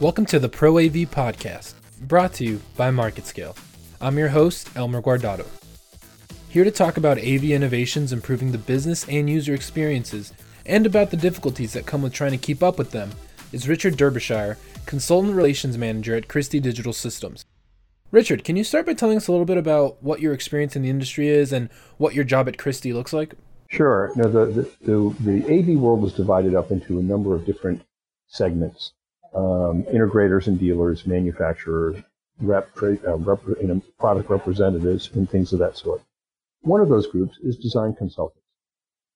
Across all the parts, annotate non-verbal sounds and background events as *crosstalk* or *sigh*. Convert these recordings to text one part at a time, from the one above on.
Welcome to the Pro AV Podcast, brought to you by MarketScale. I'm your host, Elmer Guardado. Here to talk about AV innovations improving the business and user experiences, and about the difficulties that come with trying to keep up with them, is Richard Derbyshire, Consultant Relations Manager at Christie Digital Systems. Richard, can you start by telling us a little bit about what your experience in the industry is and what your job at Christie looks like? Sure. Now, the, the, the, the AV world is divided up into a number of different segments um, integrators and dealers, manufacturers, rep, uh, rep, you know, product representatives, and things of that sort. One of those groups is design consultants.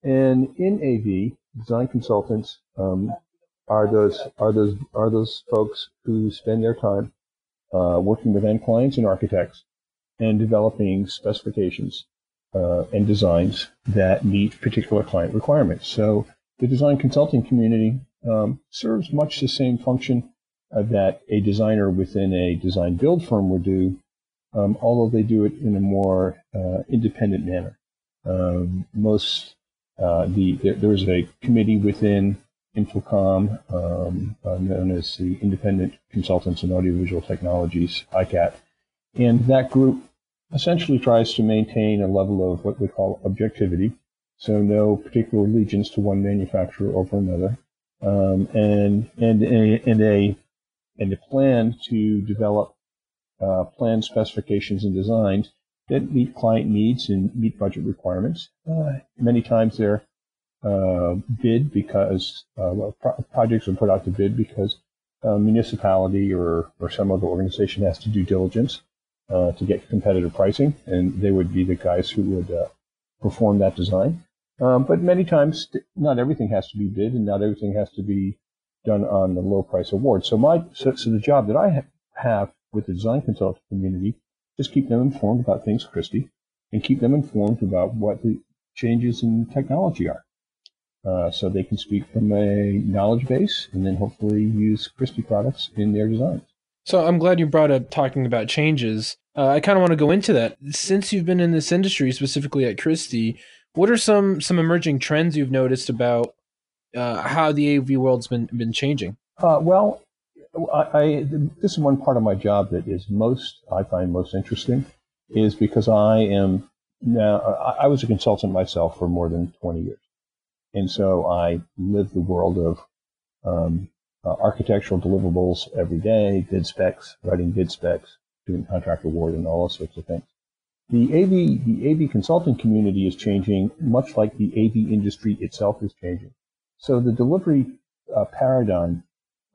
And in AV, design consultants um, are those are those are those folks who spend their time uh, working with end clients and architects and developing specifications uh, and designs that meet particular client requirements. So the design consulting community um, serves much the same function uh, that a designer within a design build firm would do, um, although they do it in a more uh, independent manner. Um, most uh, the there, there's a committee within InfoComm um, uh, known as the Independent Consultants in Audiovisual Technologies (ICAT), and that group essentially tries to maintain a level of what we call objectivity, so no particular allegiance to one manufacturer over another, um, and and a, and a and a plan to develop uh, plan specifications and designs that meet client needs and meet budget requirements. Uh, many times they're uh, bid because uh, pro- projects are put out to bid because a municipality or, or some other organization has to do diligence uh, to get competitive pricing, and they would be the guys who would uh, perform that design. Um, but many times, not everything has to be bid, and not everything has to be done on the low price award. So my so, so the job that I ha- have with the design consulting community is keep them informed about things, Christie, and keep them informed about what the changes in technology are. Uh, so they can speak from a knowledge base and then hopefully use Christie products in their designs. So I'm glad you brought up talking about changes. Uh, I kind of want to go into that. Since you've been in this industry, specifically at Christie, what are some some emerging trends you've noticed about uh, how the AV world's been been changing? Uh, well, I, I, this is one part of my job that is most I find most interesting, is because I am now I, I was a consultant myself for more than 20 years, and so I live the world of um, uh, architectural deliverables every day, bid specs, writing bid specs, doing contract award, and all those sorts of things. The AV, the AV consulting community is changing, much like the AV industry itself is changing. So the delivery uh, paradigm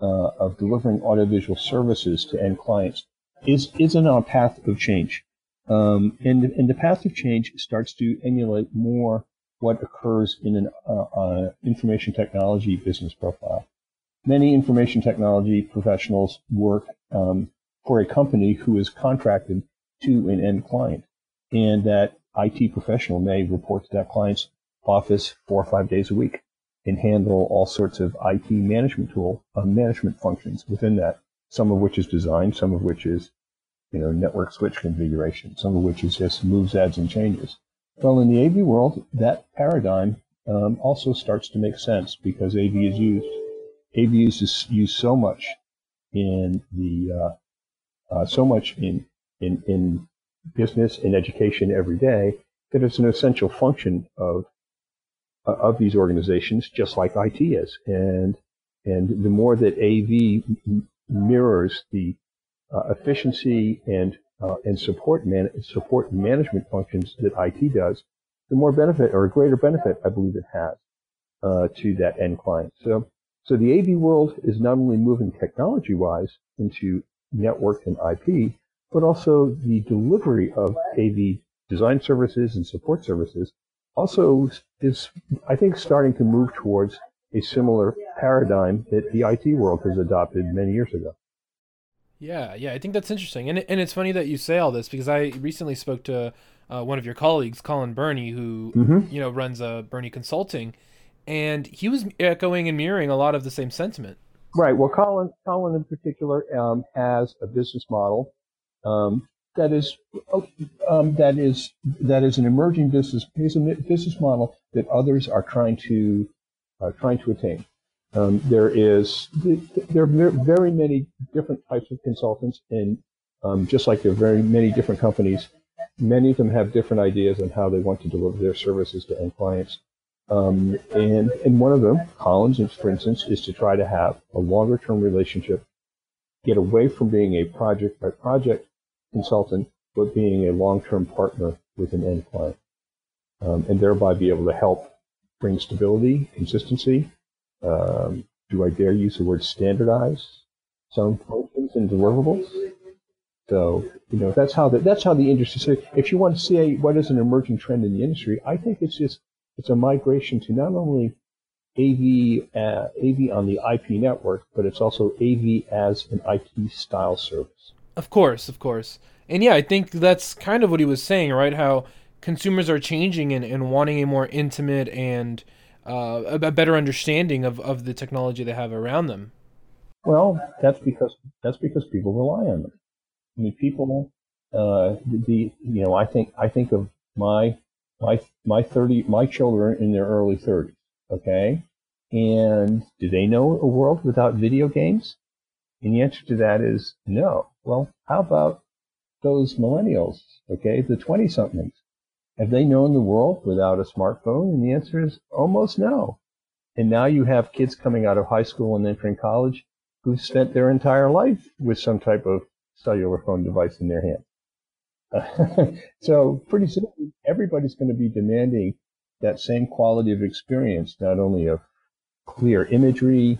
uh, of delivering audiovisual services to end clients is is on a path of change, um, and and the path of change starts to emulate more what occurs in an uh, uh information technology business profile many information technology professionals work um, for a company who is contracted to an end client. And that IT professional may report to that client's office four or five days a week and handle all sorts of IT management tool uh, management functions within that, some of which is design, some of which is you know, network switch configuration, some of which is just moves, adds, and changes. Well, in the AV world, that paradigm um, also starts to make sense because AV is used AV is used so much in the uh, uh, so much in, in in business and education every day that it's an essential function of uh, of these organizations, just like IT is. And and the more that AV mirrors the uh, efficiency and uh, and support man- support management functions that IT does, the more benefit or a greater benefit I believe it has uh, to that end client. So so the AV world is not only moving technology wise into network and IP, but also the delivery of AV design services and support services also is, I think, starting to move towards a similar paradigm that the IT world has adopted many years ago. Yeah, yeah, I think that's interesting, and and it's funny that you say all this because I recently spoke to uh, one of your colleagues, Colin Burney, who mm-hmm. you know runs uh, Burney Consulting, and he was echoing and mirroring a lot of the same sentiment. Right. Well, Colin, Colin in particular um, has a business model um, that is um, that is that is an emerging business. Business model that others are trying to uh, trying to attain. Um, there is there are very many different types of consultants, and um, just like there are very many different companies, many of them have different ideas on how they want to deliver their services to end clients. Um, and and one of them, Colin's, for instance, is to try to have a longer term relationship, get away from being a project by project consultant, but being a long term partner with an end client, um, and thereby be able to help bring stability, consistency. Um, do I dare use the word standardize some functions and deliverables? So you know that's how the, that's how the industry. So if you want to see what is an emerging trend in the industry, I think it's just it's a migration to not only AV uh, AV on the IP network, but it's also AV as an IT style service. Of course, of course, and yeah, I think that's kind of what he was saying, right? How consumers are changing and, and wanting a more intimate and uh, a better understanding of, of the technology they have around them. Well, that's because that's because people rely on them. I mean, people, uh, the, you know, I think, I think of my, my, my 30, my children in their early 30s. Okay. And do they know a world without video games? And the answer to that is no. Well, how about those millennials? Okay. The 20 somethings. Have they known the world without a smartphone? And the answer is almost no. And now you have kids coming out of high school and entering college who've spent their entire life with some type of cellular phone device in their hand. *laughs* so pretty soon, everybody's going to be demanding that same quality of experience, not only of clear imagery,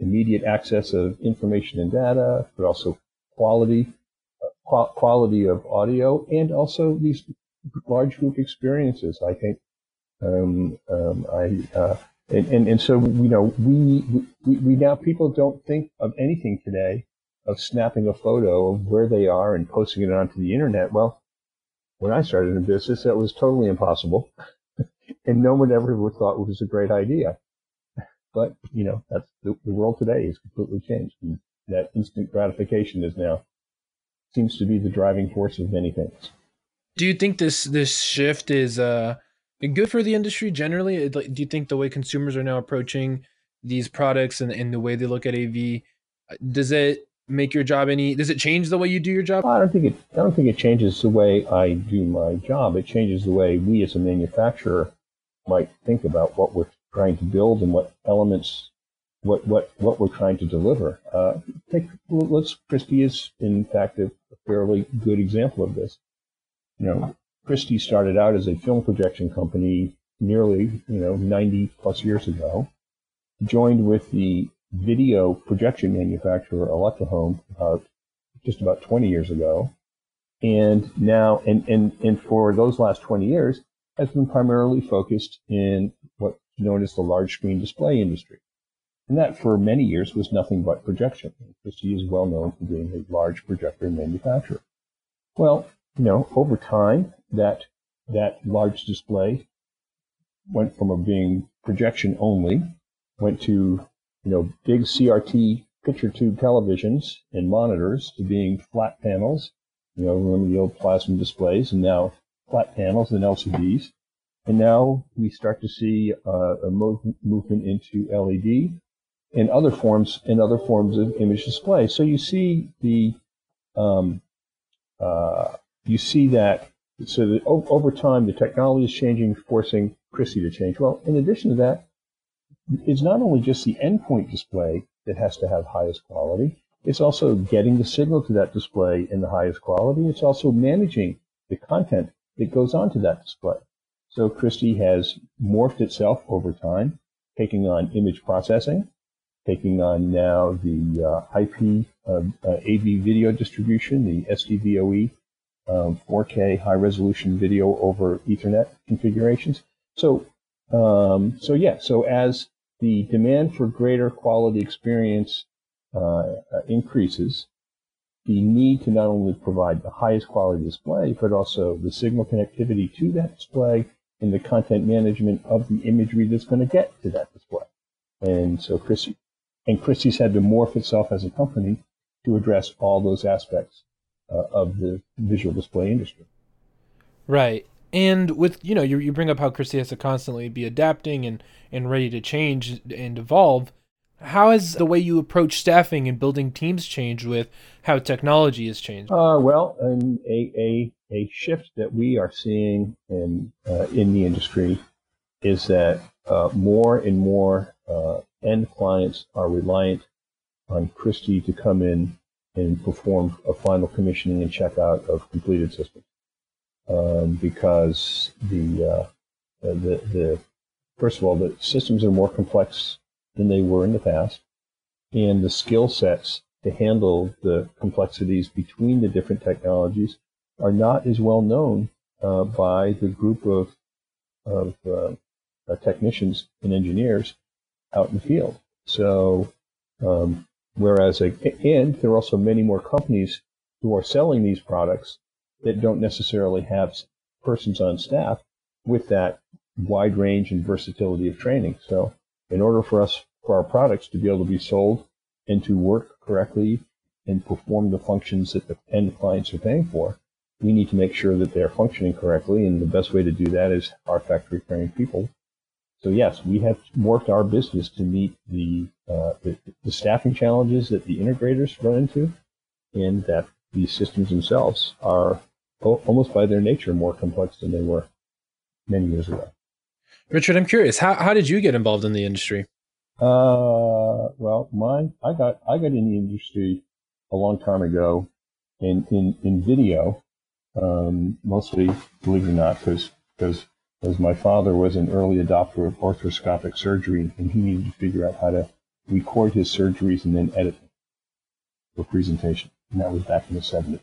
immediate access of information and data, but also quality, uh, quality of audio, and also these large group experiences. I think um, um, I uh, and, and, and so you know we, we we now people don't think of anything today of snapping a photo of where they are and posting it onto the internet. Well, when I started in business, that was totally impossible. *laughs* and no one ever thought it was a great idea. But, you know, that's the, the world today is completely changed. And that instant gratification is now seems to be the driving force of many things. Do you think this this shift is uh good for the industry generally? Do you think the way consumers are now approaching these products and, and the way they look at AV does it make your job any does it change the way you do your job i don't think it i don't think it changes the way i do my job it changes the way we as a manufacturer might think about what we're trying to build and what elements what what what we're trying to deliver uh, take, let's christie is in fact a fairly good example of this you know christie started out as a film projection company nearly you know 90 plus years ago joined with the video projection manufacturer Electrohome about just about 20 years ago. And now, and, and, and for those last 20 years, has been primarily focused in what's known as the large screen display industry. And that for many years was nothing but projection. Christie is well known for being a large projector manufacturer. Well, you know, over time, that, that large display went from being projection only, went to you know, big CRT picture tube televisions and monitors to being flat panels. You know, remember the old plasma displays, and now flat panels and LCDs. And now we start to see uh, a move, movement into LED and other forms and other forms of image display. So you see the um, uh, you see that so that over time the technology is changing, forcing Christie to change. Well, in addition to that, it's not only just the endpoint display that has to have highest quality, it's also getting the signal to that display in the highest quality. It's also managing the content that goes onto that display. So Christie has morphed itself over time, taking on image processing, taking on now the uh, IP uh, uh, AV video distribution, the SDVOE, um, 4K high resolution video over Ethernet configurations. So, um, so yeah, so as the demand for greater quality experience uh, increases, the need to not only provide the highest quality display, but also the signal connectivity to that display and the content management of the imagery that's going to get to that display. And so Christie, and Christie's had to morph itself as a company to address all those aspects uh, of the visual display industry. Right and with you know you, you bring up how Christie has to constantly be adapting and and ready to change and evolve How has the way you approach staffing and building teams changed with how technology has changed? Uh, well, um, a, a, a shift that we are seeing in, uh, in the industry is that uh, more and more uh, end clients are reliant on Christie to come in and perform a final commissioning and checkout of completed systems. Um, because the, uh, the, the, first of all, the systems are more complex than they were in the past. And the skill sets to handle the complexities between the different technologies are not as well known uh, by the group of, of uh, technicians and engineers out in the field. So, um, whereas, and there are also many more companies who are selling these products that don't necessarily have persons on staff with that wide range and versatility of training. So, in order for us for our products to be able to be sold and to work correctly and perform the functions that the end clients are paying for, we need to make sure that they're functioning correctly. And the best way to do that is our factory trained people. So yes, we have morphed our business to meet the, uh, the, the staffing challenges that the integrators run into, and that these systems themselves are almost by their nature more complex than they were many years ago. Richard, I'm curious, how, how did you get involved in the industry? Uh, well, mine, I got, I got in the industry a long time ago in, in, in video, um, mostly, believe it or not, because, because, because my father was an early adopter of arthroscopic surgery and he needed to figure out how to record his surgeries and then edit them for presentation. And that was back in the 70s.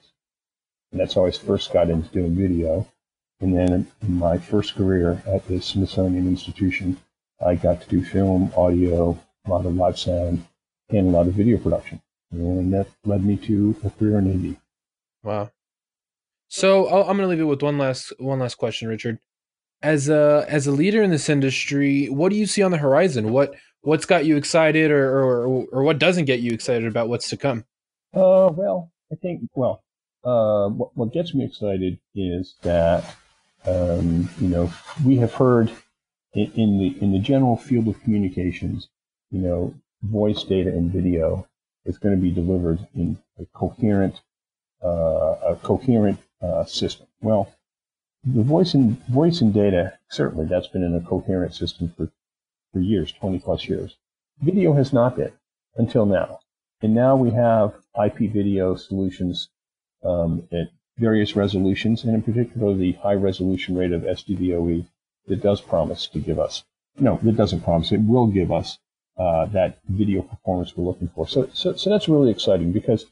And that's how I first got into doing video. And then my first career at the Smithsonian Institution, I got to do film, audio, a lot of live sound, and a lot of video production. And that led me to a career in AV. Wow. So i am going to leave it with one last one last question, Richard. As a as a leader in this industry, what do you see on the horizon? What what's got you excited, or or, or what doesn't get you excited about what's to come? Uh, well, I think well, uh, what, what gets me excited is that um, you know we have heard in, the in the general field of communications, you know, voice data and video is going to be delivered in a coherent uh, a coherent uh, system. Well, the voice and voice and data certainly that's been in a coherent system for for years, 20 plus years. Video has not been until now, and now we have IP video solutions um, at various resolutions, and in particular the high resolution rate of SDVOE it does promise to give us, no, it doesn't promise, it will give us uh, that video performance we're looking for. So, so, so that's really exciting because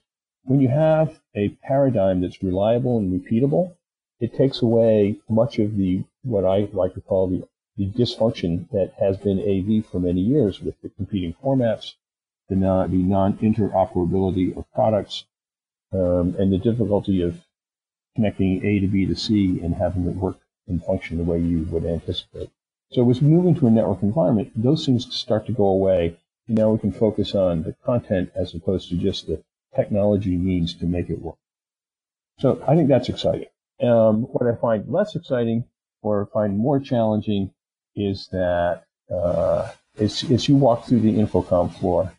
when you have a paradigm that's reliable and repeatable, it takes away much of the, what I like to call the, the dysfunction that has been AV for many years with the competing formats, the non, the non-interoperability of products, um, and the difficulty of connecting A to B to C and having it work and function the way you would anticipate. So as we move into a network environment, those things start to go away. And now we can focus on the content as opposed to just the technology means to make it work. So I think that's exciting. Um, what I find less exciting or find more challenging is that uh, as, as you walk through the InfoComm floor,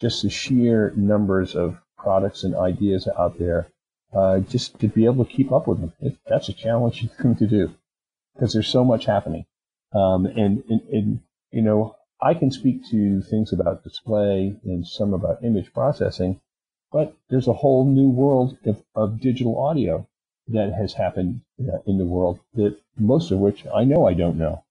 just the sheer numbers of products and ideas out there, uh, just to be able to keep up with them, it, that's a challenging *laughs* thing to do because there's so much happening. Um, and, and, and, you know, I can speak to things about display and some about image processing, but there's a whole new world of, of digital audio that has happened uh, in the world that most of which I know I don't know.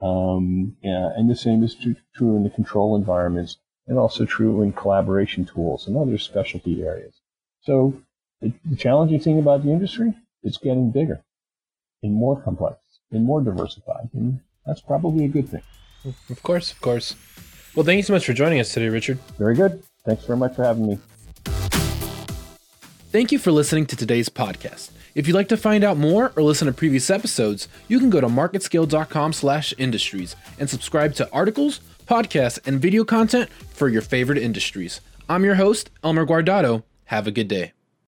Um, yeah, and the same is true, true in the control environments and also true in collaboration tools and other specialty areas. So the, the challenging thing about the industry, it's getting bigger and more complex and more diversified. And that's probably a good thing. Of course, of course. Well, thank you so much for joining us today, Richard. Very good. Thanks very much for having me. Thank you for listening to today's podcast. If you'd like to find out more or listen to previous episodes, you can go to marketscale.com/industries and subscribe to articles, podcasts, and video content for your favorite industries. I'm your host, Elmer Guardado. Have a good day.